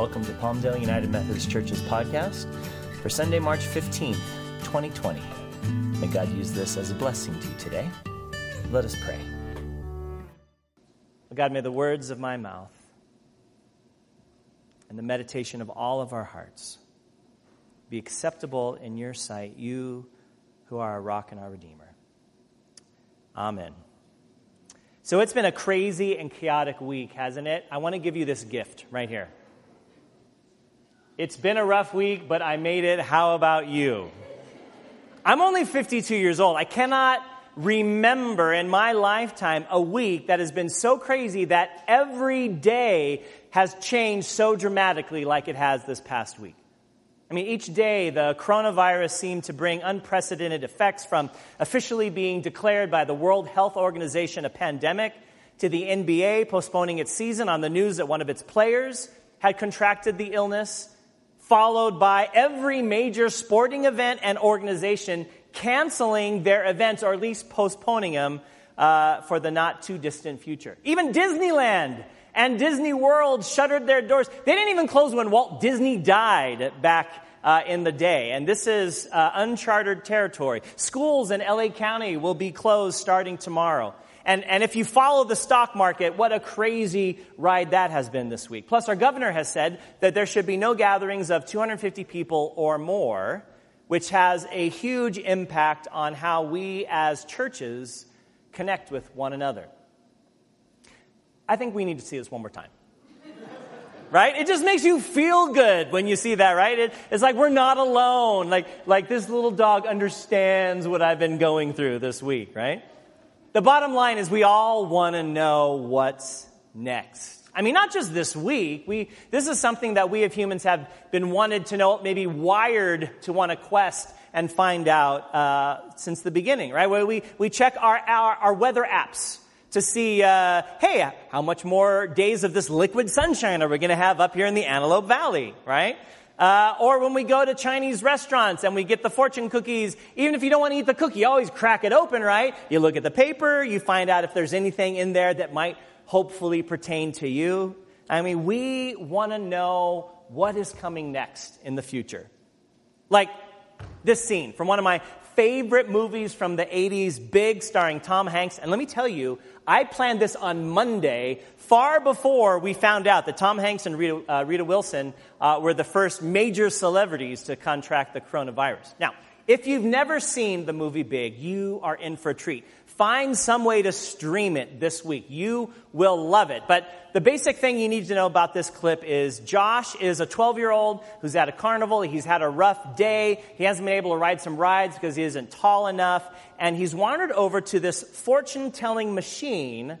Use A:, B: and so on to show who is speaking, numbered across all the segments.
A: Welcome to Palmdale United Methodist Church's podcast for Sunday, March 15th, 2020. May God use this as a blessing to you today. Let us pray. God, may the words of my mouth and the meditation of all of our hearts be acceptable in your sight, you who are our rock and our redeemer. Amen. So it's been a crazy and chaotic week, hasn't it? I want to give you this gift right here. It's been a rough week, but I made it. How about you? I'm only 52 years old. I cannot remember in my lifetime a week that has been so crazy that every day has changed so dramatically like it has this past week. I mean, each day the coronavirus seemed to bring unprecedented effects from officially being declared by the World Health Organization a pandemic to the NBA postponing its season on the news that one of its players had contracted the illness, followed by every major sporting event and organization canceling their events or at least postponing them uh, for the not too distant future. Even Disneyland and Disney World shuttered their doors. They didn't even close when Walt Disney died back uh, in the day. And this is uh, uncharted territory. Schools in LA County will be closed starting tomorrow. And, and if you follow the stock market, what a crazy ride that has been this week. Plus, our governor has said that there should be no gatherings of 250 people or more, which has a huge impact on how we as churches connect with one another. I think we need to see this one more time. right? It just makes you feel good when you see that, right? It, it's like we're not alone. Like, like this little dog understands what I've been going through this week, right? The bottom line is we all want to know what's next. I mean, not just this week. We, this is something that we as humans have been wanted to know, maybe wired to want to quest and find out uh, since the beginning, right? Where we, we check our, our, our weather apps to see, uh, hey, how much more days of this liquid sunshine are we going to have up here in the Antelope Valley, right? Uh, or when we go to Chinese restaurants and we get the fortune cookies, even if you don't want to eat the cookie, you always crack it open, right? You look at the paper, you find out if there's anything in there that might hopefully pertain to you. I mean, we want to know what is coming next in the future. Like this scene from one of my favorite movies from the 80s, Big, starring Tom Hanks. And let me tell you, I planned this on Monday, far before we found out that Tom Hanks and Rita, uh, Rita Wilson uh, were the first major celebrities to contract the coronavirus. Now, if you've never seen the movie Big, you are in for a treat. Find some way to stream it this week. You will love it. But the basic thing you need to know about this clip is Josh is a 12 year old who's at a carnival. He's had a rough day. He hasn't been able to ride some rides because he isn't tall enough. And he's wandered over to this fortune telling machine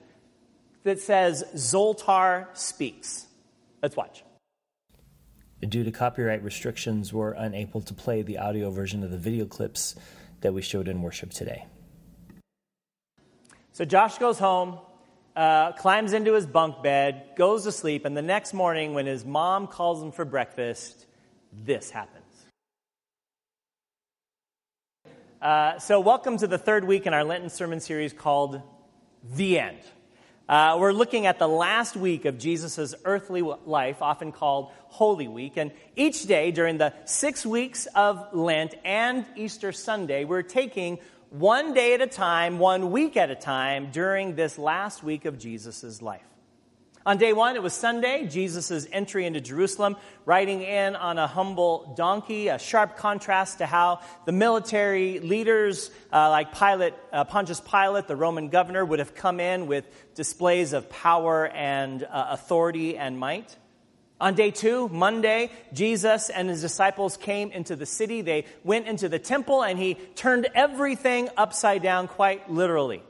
A: that says Zoltar speaks. Let's watch. Due to copyright restrictions, we're unable to play the audio version of the video clips that we showed in worship today. So Josh goes home, uh, climbs into his bunk bed, goes to sleep, and the next morning, when his mom calls him for breakfast, this happens. Uh, so, welcome to the third week in our Lenten sermon series called The End. Uh, we're looking at the last week of Jesus' earthly life, often called Holy Week. And each day during the six weeks of Lent and Easter Sunday, we're taking one day at a time, one week at a time during this last week of Jesus' life. On day one, it was Sunday, Jesus' entry into Jerusalem, riding in on a humble donkey, a sharp contrast to how the military leaders uh, like Pilate, uh, Pontius Pilate, the Roman governor, would have come in with displays of power and uh, authority and might. On day two, Monday, Jesus and his disciples came into the city. They went into the temple and he turned everything upside down quite literally.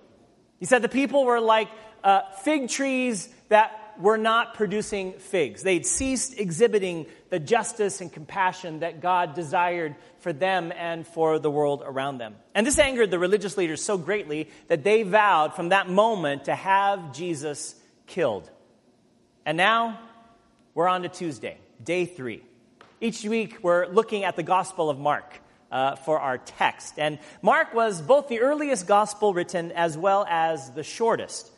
A: He said the people were like uh, fig trees that were not producing figs. They'd ceased exhibiting the justice and compassion that God desired for them and for the world around them. And this angered the religious leaders so greatly that they vowed from that moment to have Jesus killed. And now, we're on to Tuesday, day three. Each week, we're looking at the Gospel of Mark uh, for our text. And Mark was both the earliest gospel written as well as the shortest.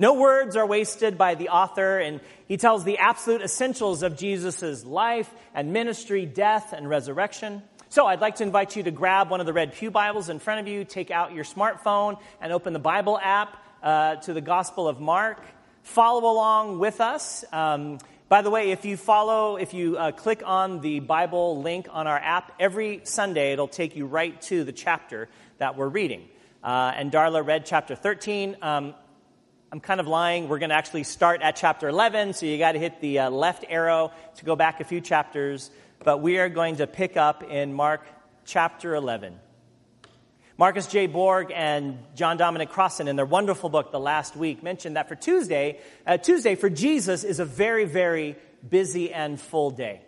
A: No words are wasted by the author, and he tells the absolute essentials of Jesus' life and ministry, death and resurrection. So I'd like to invite you to grab one of the red Pew Bibles in front of you, take out your smartphone, and open the Bible app uh, to the Gospel of Mark. Follow along with us. Um, by the way, if you follow, if you uh, click on the Bible link on our app, every Sunday it'll take you right to the chapter that we're reading. Uh, and Darla read chapter 13. Um, I'm kind of lying. We're going to actually start at chapter 11, so you got to hit the uh, left arrow to go back a few chapters. But we are going to pick up in Mark chapter 11. Marcus J. Borg and John Dominic Crossan, in their wonderful book, The Last Week, mentioned that for Tuesday, uh, Tuesday for Jesus is a very, very busy and full day.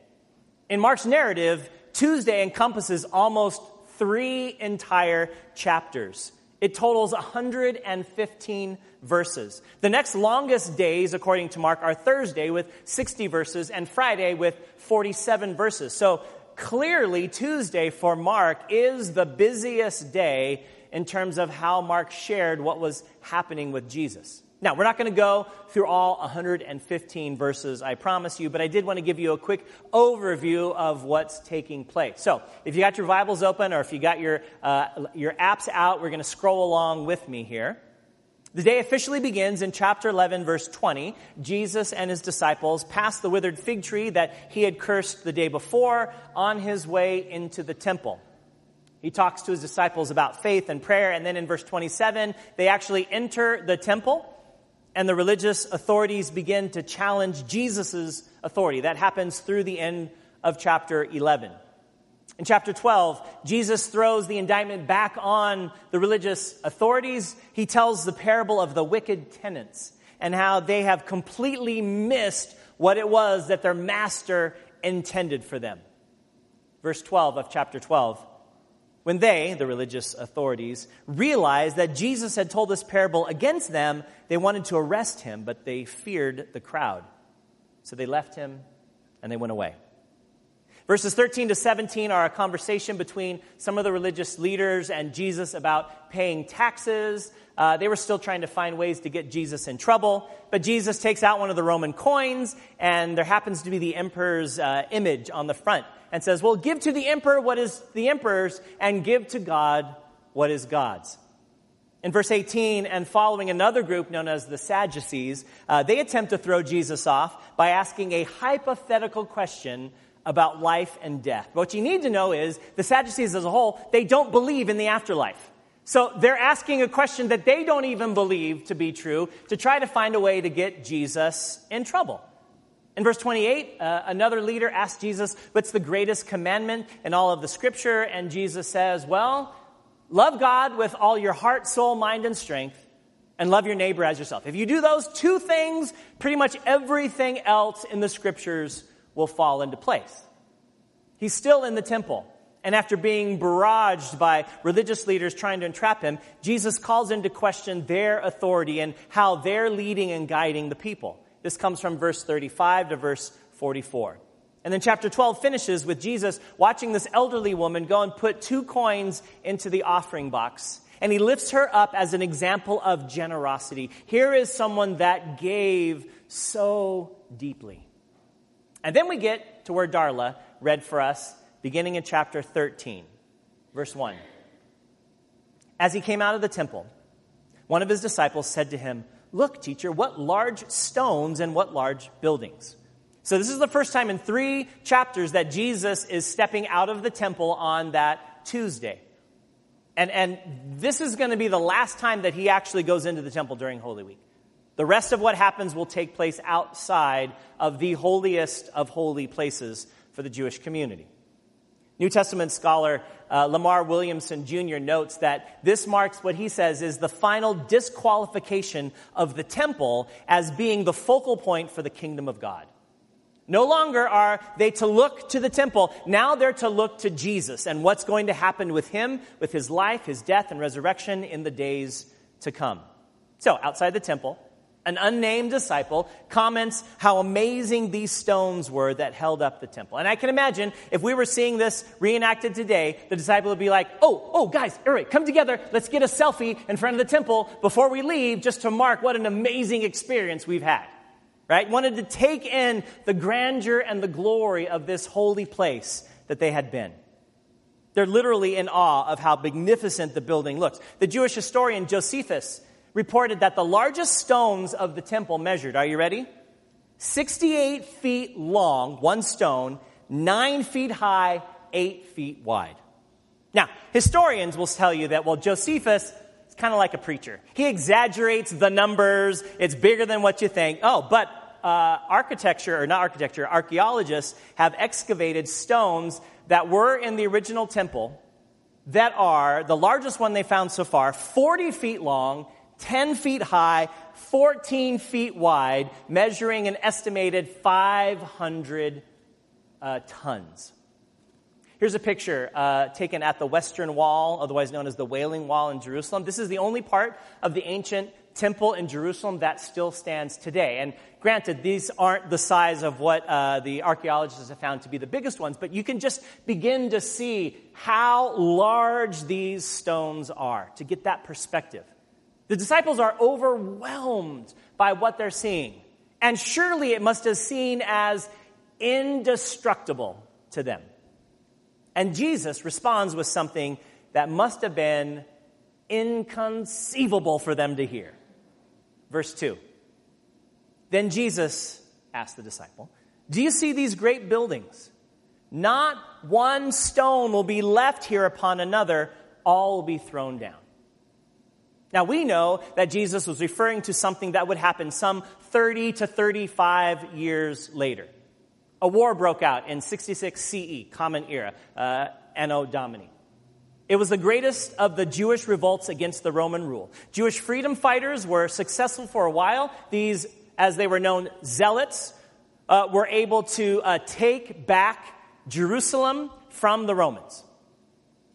A: In Mark's narrative, Tuesday encompasses almost three entire chapters. It totals 115 verses. The next longest days, according to Mark, are Thursday with 60 verses and Friday with 47 verses. So clearly, Tuesday for Mark is the busiest day in terms of how Mark shared what was happening with Jesus. Now, we're not going to go through all 115 verses, I promise you, but I did want to give you a quick overview of what's taking place. So, if you got your Bibles open or if you got your, uh, your apps out, we're going to scroll along with me here. The day officially begins in chapter 11, verse 20. Jesus and his disciples pass the withered fig tree that he had cursed the day before on his way into the temple. He talks to his disciples about faith and prayer, and then in verse 27, they actually enter the temple and the religious authorities begin to challenge Jesus' authority. That happens through the end of chapter 11. In chapter 12, Jesus throws the indictment back on the religious authorities. He tells the parable of the wicked tenants and how they have completely missed what it was that their master intended for them. Verse 12 of chapter 12. When they, the religious authorities, realized that Jesus had told this parable against them, they wanted to arrest him, but they feared the crowd. So they left him and they went away. Verses 13 to 17 are a conversation between some of the religious leaders and Jesus about paying taxes. Uh, they were still trying to find ways to get Jesus in trouble, but Jesus takes out one of the Roman coins, and there happens to be the emperor's uh, image on the front and says, Well, give to the emperor what is the emperor's, and give to God what is God's. In verse 18 and following another group known as the Sadducees, uh, they attempt to throw Jesus off by asking a hypothetical question about life and death. What you need to know is the Sadducees as a whole, they don't believe in the afterlife. So they're asking a question that they don't even believe to be true to try to find a way to get Jesus in trouble. In verse 28, uh, another leader asks Jesus, What's the greatest commandment in all of the scripture? And Jesus says, Well, love God with all your heart, soul, mind, and strength, and love your neighbor as yourself. If you do those two things, pretty much everything else in the scriptures will fall into place. He's still in the temple. And after being barraged by religious leaders trying to entrap him, Jesus calls into question their authority and how they're leading and guiding the people. This comes from verse 35 to verse 44. And then chapter 12 finishes with Jesus watching this elderly woman go and put two coins into the offering box. And he lifts her up as an example of generosity. Here is someone that gave so deeply. And then we get to where Darla read for us, beginning in chapter 13, verse 1. As he came out of the temple, one of his disciples said to him, Look, teacher, what large stones and what large buildings. So, this is the first time in three chapters that Jesus is stepping out of the temple on that Tuesday. And, and this is going to be the last time that he actually goes into the temple during Holy Week. The rest of what happens will take place outside of the holiest of holy places for the Jewish community. New Testament scholar uh, Lamar Williamson Jr. notes that this marks what he says is the final disqualification of the temple as being the focal point for the kingdom of God. No longer are they to look to the temple. Now they're to look to Jesus and what's going to happen with him, with his life, his death, and resurrection in the days to come. So, outside the temple, an unnamed disciple, comments how amazing these stones were that held up the temple. And I can imagine if we were seeing this reenacted today, the disciple would be like, oh, oh, guys, all come together. Let's get a selfie in front of the temple before we leave just to mark what an amazing experience we've had. Right? Wanted to take in the grandeur and the glory of this holy place that they had been. They're literally in awe of how magnificent the building looks. The Jewish historian Josephus reported that the largest stones of the temple measured, are you ready? 68 feet long, one stone, 9 feet high, 8 feet wide. Now, historians will tell you that, well, Josephus is kind of like a preacher. He exaggerates the numbers, it's bigger than what you think. Oh, but uh, architecture, or not architecture, archaeologists have excavated stones that were in the original temple that are the largest one they found so far, 40 feet long 10 feet high, 14 feet wide, measuring an estimated 500 uh, tons. Here's a picture uh, taken at the Western Wall, otherwise known as the Wailing Wall in Jerusalem. This is the only part of the ancient temple in Jerusalem that still stands today. And granted, these aren't the size of what uh, the archaeologists have found to be the biggest ones, but you can just begin to see how large these stones are to get that perspective. The disciples are overwhelmed by what they're seeing. And surely it must have seemed as indestructible to them. And Jesus responds with something that must have been inconceivable for them to hear. Verse 2. Then Jesus asked the disciple, Do you see these great buildings? Not one stone will be left here upon another, all will be thrown down. Now we know that Jesus was referring to something that would happen some 30 to 35 years later. A war broke out in 66 CE, Common Era, uh, Anno Domini. It was the greatest of the Jewish revolts against the Roman rule. Jewish freedom fighters were successful for a while. These, as they were known, zealots, uh, were able to uh, take back Jerusalem from the Romans.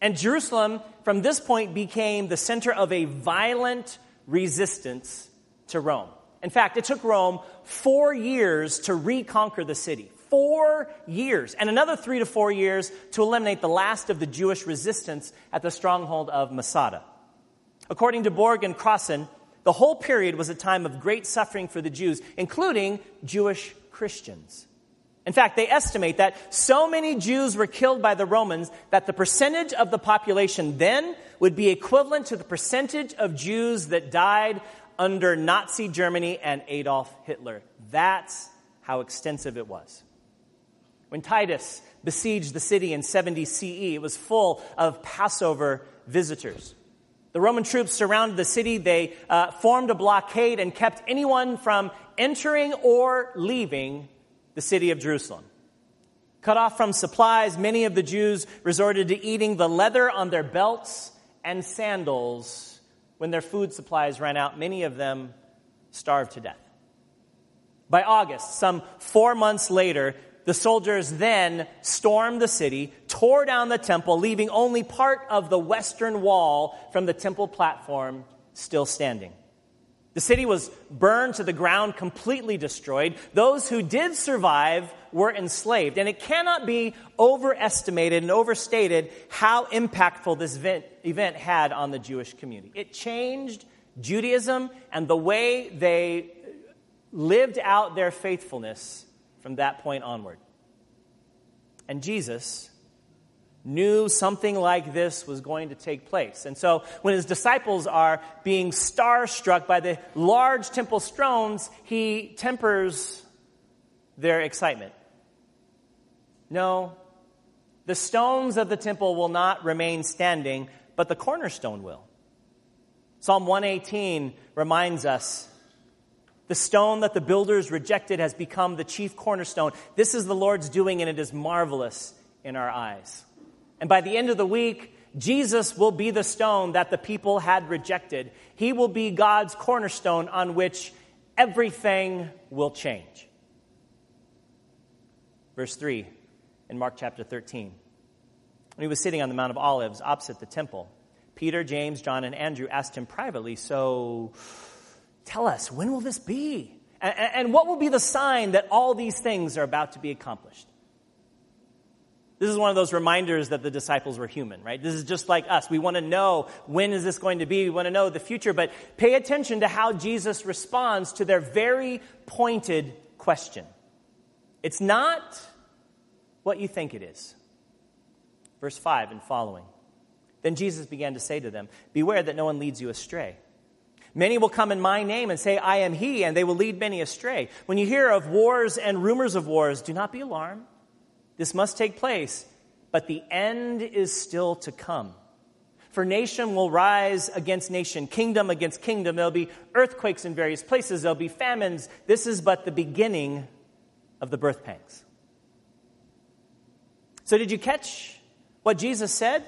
A: And Jerusalem from this point became the center of a violent resistance to Rome. In fact, it took Rome four years to reconquer the city. Four years. And another three to four years to eliminate the last of the Jewish resistance at the stronghold of Masada. According to Borg and Crossan, the whole period was a time of great suffering for the Jews, including Jewish Christians. In fact, they estimate that so many Jews were killed by the Romans that the percentage of the population then would be equivalent to the percentage of Jews that died under Nazi Germany and Adolf Hitler. That's how extensive it was. When Titus besieged the city in 70 CE, it was full of Passover visitors. The Roman troops surrounded the city. They uh, formed a blockade and kept anyone from entering or leaving the city of Jerusalem. Cut off from supplies, many of the Jews resorted to eating the leather on their belts and sandals when their food supplies ran out. Many of them starved to death. By August, some four months later, the soldiers then stormed the city, tore down the temple, leaving only part of the western wall from the temple platform still standing. The city was burned to the ground, completely destroyed. Those who did survive were enslaved. And it cannot be overestimated and overstated how impactful this event, had on the Jewish community. It changed Judaism and the way they lived out their faithfulness from that point onward. And Jesus knew something like this was going to take place. And so when his disciples are being starstruck by the large temple stones, he tempers their excitement. No, the stones of the temple will not remain standing, but the cornerstone will. Psalm 118 reminds us the stone that the builders rejected has become the chief cornerstone. This is the Lord's doing, and it is marvelous in our eyes. And by the end of the week, Jesus will be the stone that the people had rejected. He will be God's cornerstone on which everything will change. Verse 3 in Mark chapter 13. When he was sitting on the Mount of Olives opposite the temple, Peter, James, John, and Andrew asked him privately, So Tell us, when will this be? And, what will be the sign that all these things are about to be accomplished? This is one of those reminders that the disciples were human, right? This is just like us. We want to know when is this going to be? We want to know the future, but pay attention to how Jesus responds to their very pointed question. It's not what you think it is. Verse 5 and following. Then Jesus began to say to them, Beware that no one leads you astray. Many will come in my name and say, I am he, and they will lead many astray. When you hear of wars and rumors of wars, do not be alarmed. This must take place, but the end is still to come. For nation will rise against nation, kingdom against kingdom. There'll be earthquakes in various places, there'll be famines. This is but the beginning of the birth pangs. So, did you catch what Jesus said?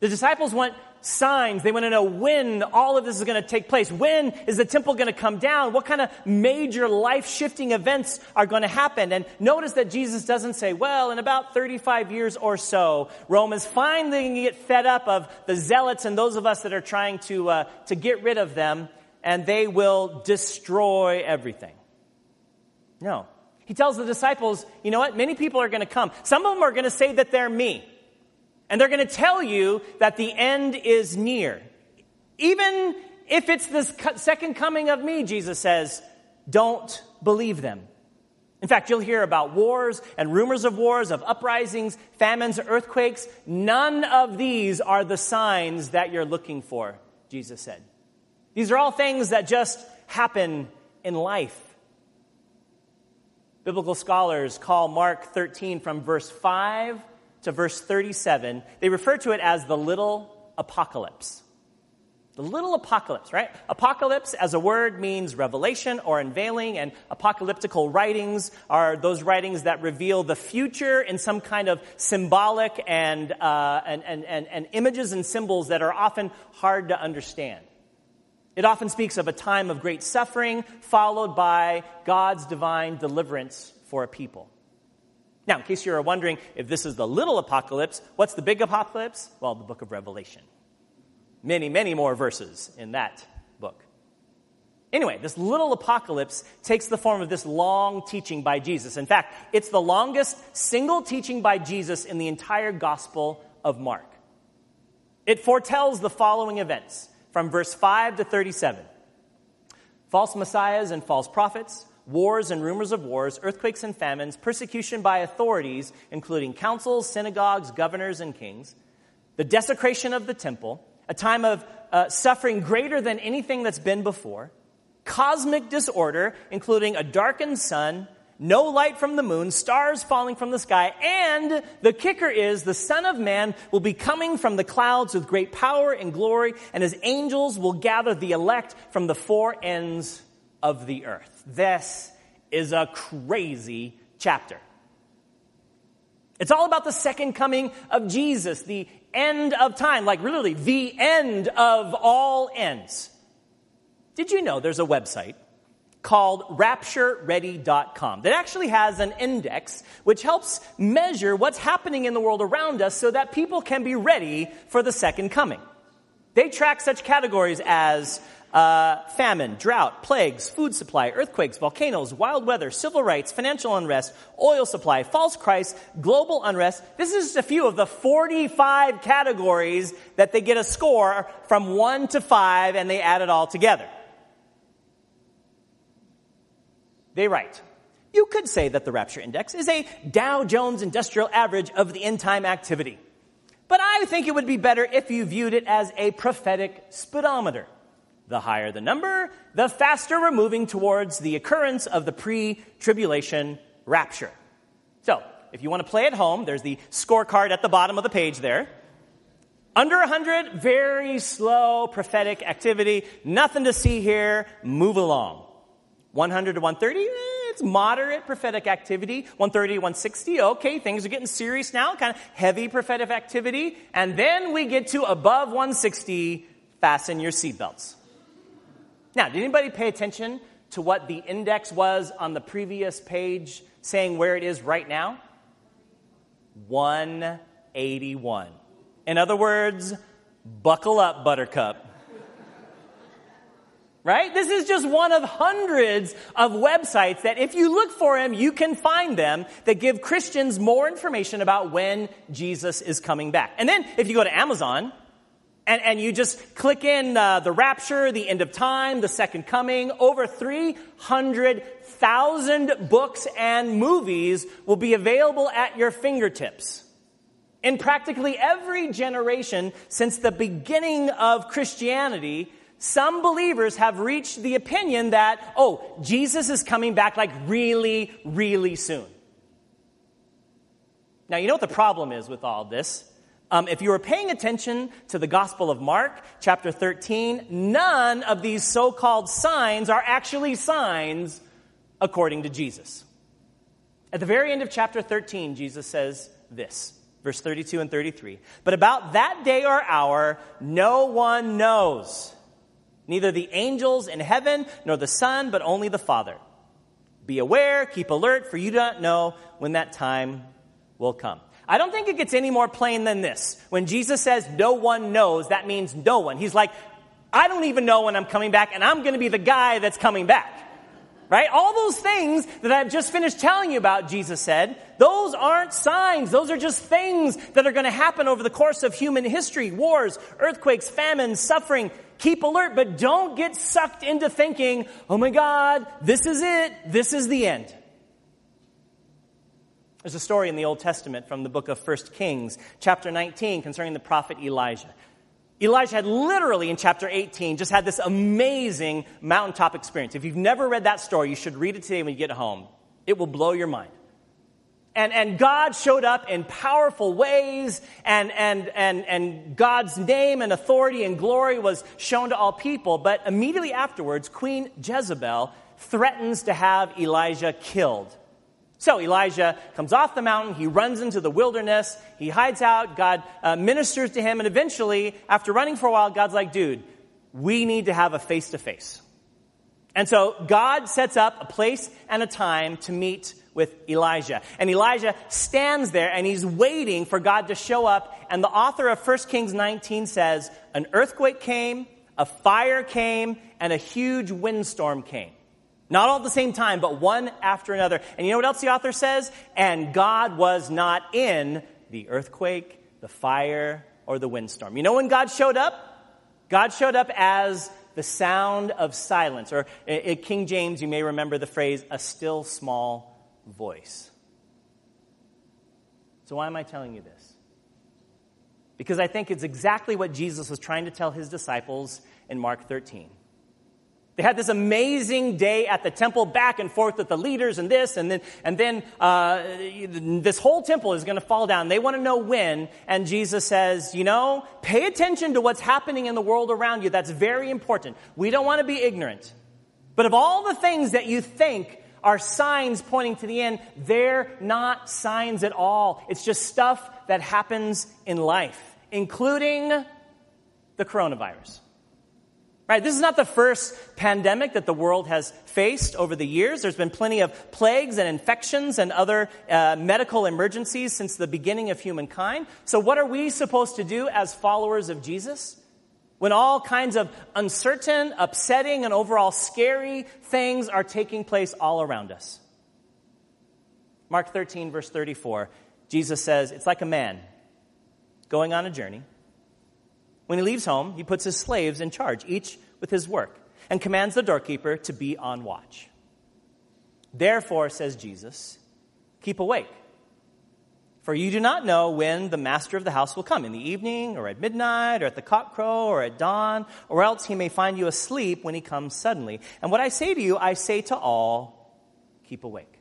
A: The disciples want signs. They want to know when all of this is going to take place. When is the temple going to come down? What kind of major life shifting events are going to happen? And notice that Jesus doesn't say, well, in about 35 years or so, Rome is finally going to get fed up of the zealots and those of us that are trying to, uh, to get rid of them, and they will destroy everything. No. He tells the disciples, you know what? Many people are going to come. Some of them are going to say that they're me. And they're going to tell you that the end is near. Even if it's the second coming of me, Jesus says, don't believe them. In fact, you'll hear about wars and rumors of wars, of uprisings, famines, earthquakes. None of these are the signs that you're looking for, Jesus said. These are all things that just happen in life. Biblical scholars call Mark 13 from verse 5 to verse 37, they refer to it as the little apocalypse. The little apocalypse, right? Apocalypse as a word means revelation or unveiling, and apocalyptical writings are those writings that reveal the future in some kind of symbolic and, uh, and, and, and, and images and symbols that are often hard to understand. It often speaks of a time of great suffering followed by God's divine deliverance for a people. Now, in case you're wondering if this is the little apocalypse, what's the big apocalypse? Well, the book of Revelation. Many, many more verses in that book. Anyway, this little apocalypse takes the form of this long teaching by Jesus. In fact, it's the longest single teaching by Jesus in the entire Gospel of Mark. It foretells the following events from verse 5 to 37 false messiahs and false prophets wars and rumors of wars, earthquakes and famines, persecution by authorities, including councils, synagogues, governors, and kings, the desecration of the temple, a time of uh, suffering greater than anything that's been before, cosmic disorder, including a darkened sun, no light from the moon, stars falling from the sky, and the kicker is the Son of Man will be coming from the clouds with great power and glory, and his angels will gather the elect from the four ends of the earth. This is a crazy chapter. It's all about the second coming of Jesus, the end of time, like literally the end of all ends. Did you know there's a website called raptureready.com that actually has an index which helps measure what's happening in the world around us so that people can be ready for the second coming? They track such categories as uh, famine, drought, plagues, food supply, earthquakes, volcanoes, wild weather, civil rights, financial unrest, oil supply, false Christ, global unrest. This is just a few of the 45 categories that they get a score from one to five and they add it all together. They write, you could say that the Rapture Index is a Dow Jones Industrial Average of the end time activity. But I think it would be better if you viewed it as a prophetic speedometer. The higher the number, the faster we're moving towards the occurrence of the pre tribulation rapture. So, if you want to play at home, there's the scorecard at the bottom of the page there. Under 100, very slow prophetic activity. Nothing to see here. Move along. 100 to 130, eh, it's moderate prophetic activity. 130 to 160, okay, things are getting serious now. Kind of heavy prophetic activity. And then we get to above 160, fasten your seatbelts. Now, did anybody pay attention to what the index was on the previous page saying where it is right now? 181. In other words, buckle up, buttercup. right? This is just one of hundreds of websites that if you look for them, you can find them that give Christians more information about when Jesus is coming back. And then if you go to Amazon, and, and you just click in uh, the rapture, the end of time, the second coming, over 300,000 books and movies will be available at your fingertips. In practically every generation since the beginning of Christianity, some believers have reached the opinion that, oh, Jesus is coming back like really, really soon. Now, you know what the problem is with all this? Um, if you were paying attention to the Gospel of Mark, chapter 13, none of these so called signs are actually signs according to Jesus. At the very end of chapter 13, Jesus says this, verse 32 and 33. But about that day or hour, no one knows Neither the angels in heaven nor the Son, but only the Father. Be aware, keep alert, for you do not know when that time will come. I don't think it gets any more plain than this. When Jesus says no one knows, that means no one. He's like, I don't even know when I'm coming back, and I'm going to be the guy that's coming back. Right? All those things that I've just finished telling you about, Jesus said, those aren't signs. Those are just things that are going to happen over the course of human history. Wars, earthquakes, famines, suffering, keep alert, but don't get sucked into thinking, oh my God, this is it. This is the end. There's a story in the Old Testament from the book of 1 Kings, chapter 19, concerning the prophet Elijah. Elijah had literally in chapter 18 just had this amazing mountaintop experience. If you've never read that story, you should read it today when you get home. It will blow your mind and, and God showed up in powerful ways, and, and, and, and God's name and authority and glory was shown to all people. But immediately afterwards, Queen Jezebel threatens to have Elijah killed. So Elijah comes off the mountain, he runs into the wilderness, he hides out, God uh, ministers to him, and eventually, after running for a while, God's like, dude, we need to have a face to face. And so God sets up a place and a time to meet with Elijah. And Elijah stands there and he's waiting for God to show up. And the author of 1 Kings 19 says, An earthquake came, a fire came, and a huge windstorm came. Not all at the same time, but one after another. And you know what else the author says? And God was not in the earthquake, the fire, or the windstorm. You know when God showed up? God showed up as the sound of silence. Or in King James, you may remember the phrase, a still small voice. So, why am I telling you this? Because I think it's exactly what Jesus was trying to tell his disciples in Mark 13. They had this amazing day at the temple, back and forth with the leaders and this, and then, and then uh, this whole temple is going to fall down. They want to know when. And Jesus says, you know, pay attention to what's happening in the world around you. That's very important. We don't want to be ignorant. But of all the things that you think are signs pointing to the end. They're not signs at all. It's just stuff that happens in life, including the coronavirus. Right, this is not the first pandemic that the world has faced over the years. There's been plenty of plagues and infections and other uh, medical emergencies since the beginning of humankind. So, what are we supposed to do as followers of Jesus? when all kinds of uncertain, upsetting, and overall scary things are taking place all around us. Mark 13, verse 34, Jesus says, It's like a man going on a journey. When he leaves home, he puts his slaves in charge, each with his work, and commands the doorkeeper to be on watch. Therefore, says Jesus, keep awake for you do not know when the master of the house will come, in the evening, or at midnight, or at the cockcrow, or at dawn, or else he may find you asleep when he comes suddenly. And what I say to you, I say to all, keep awake.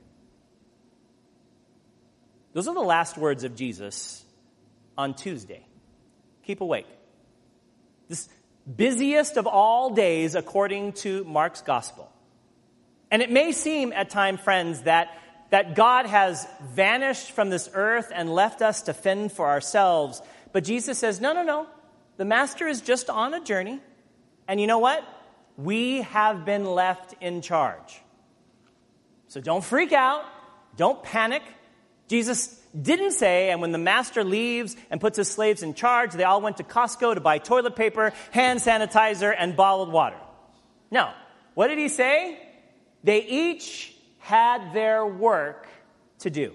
A: Those are the last words of Jesus on Tuesday. Keep awake. This busiest of all days according to Mark's gospel. And it may seem at time, friends, that that God has vanished from this earth and left us to fend for ourselves. But Jesus says, no, no, no. The master is just on a journey. And you know what? We have been left in charge. So don't freak out. Don't panic. Jesus didn't say, and when the master leaves and puts his slaves in charge, they all went to Costco to buy toilet paper, hand sanitizer, and bottled water. No. What did he say? They each had their work to do.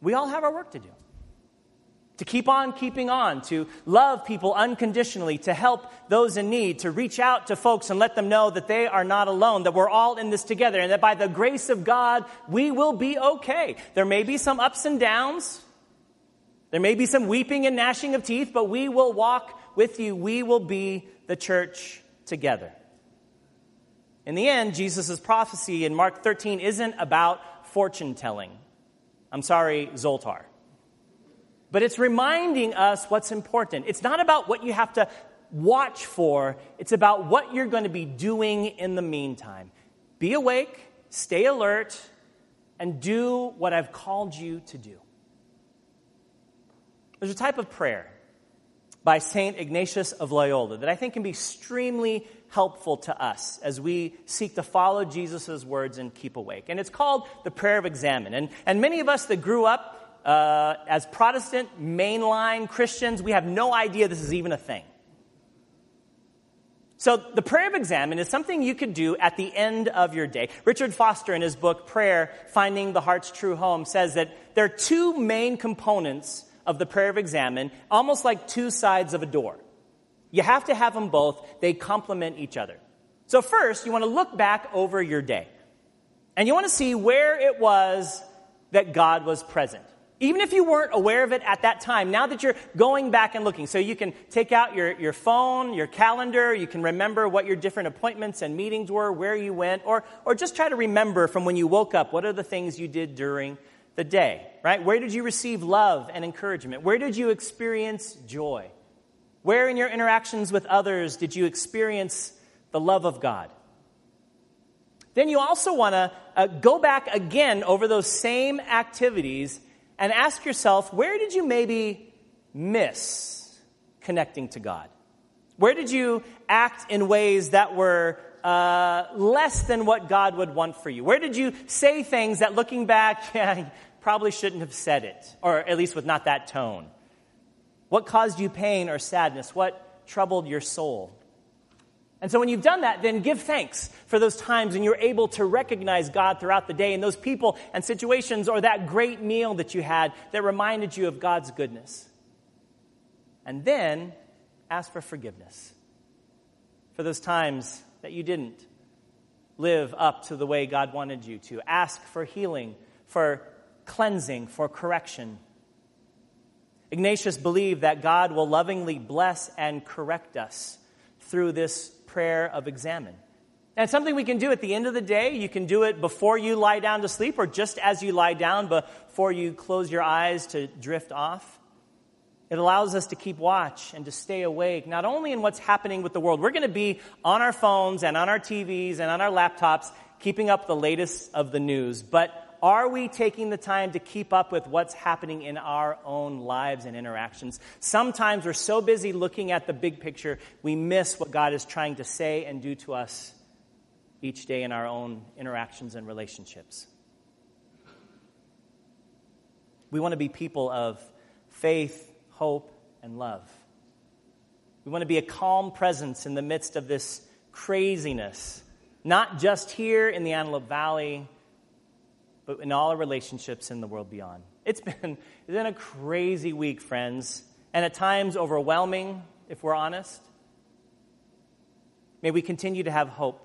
A: We all have our work to do. To keep on keeping on, to love people unconditionally, to help those in need, to reach out to folks and let them know that they are not alone, that we're all in this together, and that by the grace of God, we will be okay. There may be some ups and downs, there may be some weeping and gnashing of teeth, but we will walk with you. We will be the church together. In the end, Jesus' prophecy in Mark 13 isn't about fortune telling. I'm sorry, Zoltar. But it's reminding us what's important. It's not about what you have to watch for, it's about what you're going to be doing in the meantime. Be awake, stay alert, and do what I've called you to do. There's a type of prayer by St. Ignatius of Loyola that I think can be extremely helpful to us as we seek to follow Jesus' words and keep awake. And it's called the prayer of examen. And, and many of us that grew up uh, as Protestant mainline Christians, we have no idea this is even a thing. So, the prayer of examen is something you could do at the end of your day. Richard Foster, in his book Prayer Finding the Heart's True Home, says that there are two main components of the prayer of examen, almost like two sides of a door. You have to have them both, they complement each other. So, first, you want to look back over your day. And you want to see where it was that God was present. Even if you weren't aware of it at that time, now that you're going back and looking, so you can take out your, your phone, your calendar, you can remember what your different appointments and meetings were, where you went, or, or just try to remember from when you woke up what are the things you did during the day, right? Where did you receive love and encouragement? Where did you experience joy? Where in your interactions with others did you experience the love of God? Then you also want to uh, go back again over those same activities and ask yourself where did you maybe miss connecting to God? Where did you act in ways that were uh, less than what God would want for you? Where did you say things that looking back, yeah, probably shouldn't have said it, or at least with not that tone? What caused you pain or sadness? What troubled your soul? And so when you've done that, then give thanks for those times and you're able to recognize God throughout the day and those people and situations or that great meal that you had that reminded you of God's goodness. And then ask for forgiveness for those times that you didn't live up to the way God wanted you to. Ask for healing, for cleansing, for correction. Ignatius believed that God will lovingly bless and correct us through this prayer of examen. And something we can do at the end of the day. You can do it before you lie down to sleep or just as you lie down before you close your eyes to drift off. It allows us to keep watch and to stay awake, not only in what's happening with the world. We're going to be on our phones and on our TVs and on our laptops, keeping up the latest of the news, but are we taking the time to keep up with what's happening in our own lives and interactions? Sometimes we're so busy looking at the big picture, we miss what God is trying to say and do to us each day in our own interactions and relationships. We want to be people of faith, hope, and love. We want to be a calm presence in the midst of this craziness, not just here in the Antelope Valley, but in all our relationships in the world beyond. It's been, it's been a crazy week, friends, and at times overwhelming, if we're honest. May we continue to have hope.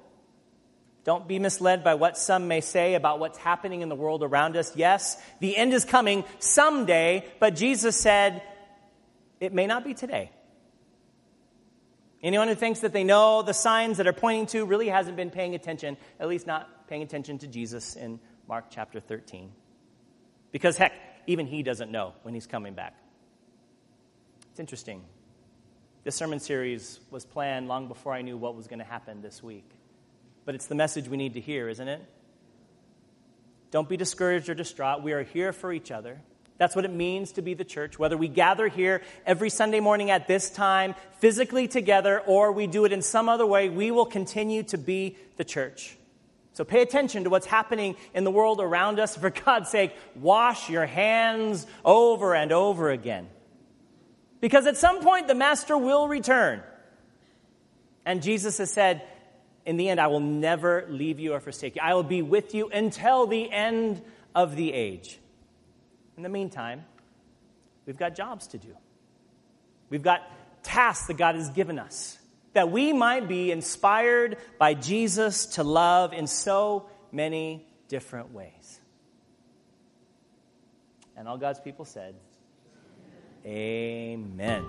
A: Don't be misled by what some may say about what's happening in the world around us. Yes, the end is coming someday, but Jesus said it may not be today. Anyone who thinks that they know the signs that are pointing to really hasn't been paying attention, at least not paying attention to Jesus in Mark chapter 13. Because, heck, even he doesn't know when he's coming back. It's interesting. This sermon series was planned long before I knew what was going to happen this week. But it's the message we need to hear, isn't it? Don't be discouraged or distraught. We are here for each other. That's what it means to be the church. Whether we gather here every Sunday morning at this time, physically together, or we do it in some other way, we will continue to be the church. So pay attention to what's happening in the world around us. For God's sake, wash your hands over and over again. Because at some point, the Master will return. And Jesus has said, in the end, I will never leave you or forsake you. I will be with you until the end of the age. In the meantime, we've got jobs to do. We've got tasks that God has given us that we might be inspired by Jesus to love in so many different ways. And all God's people said, Amen.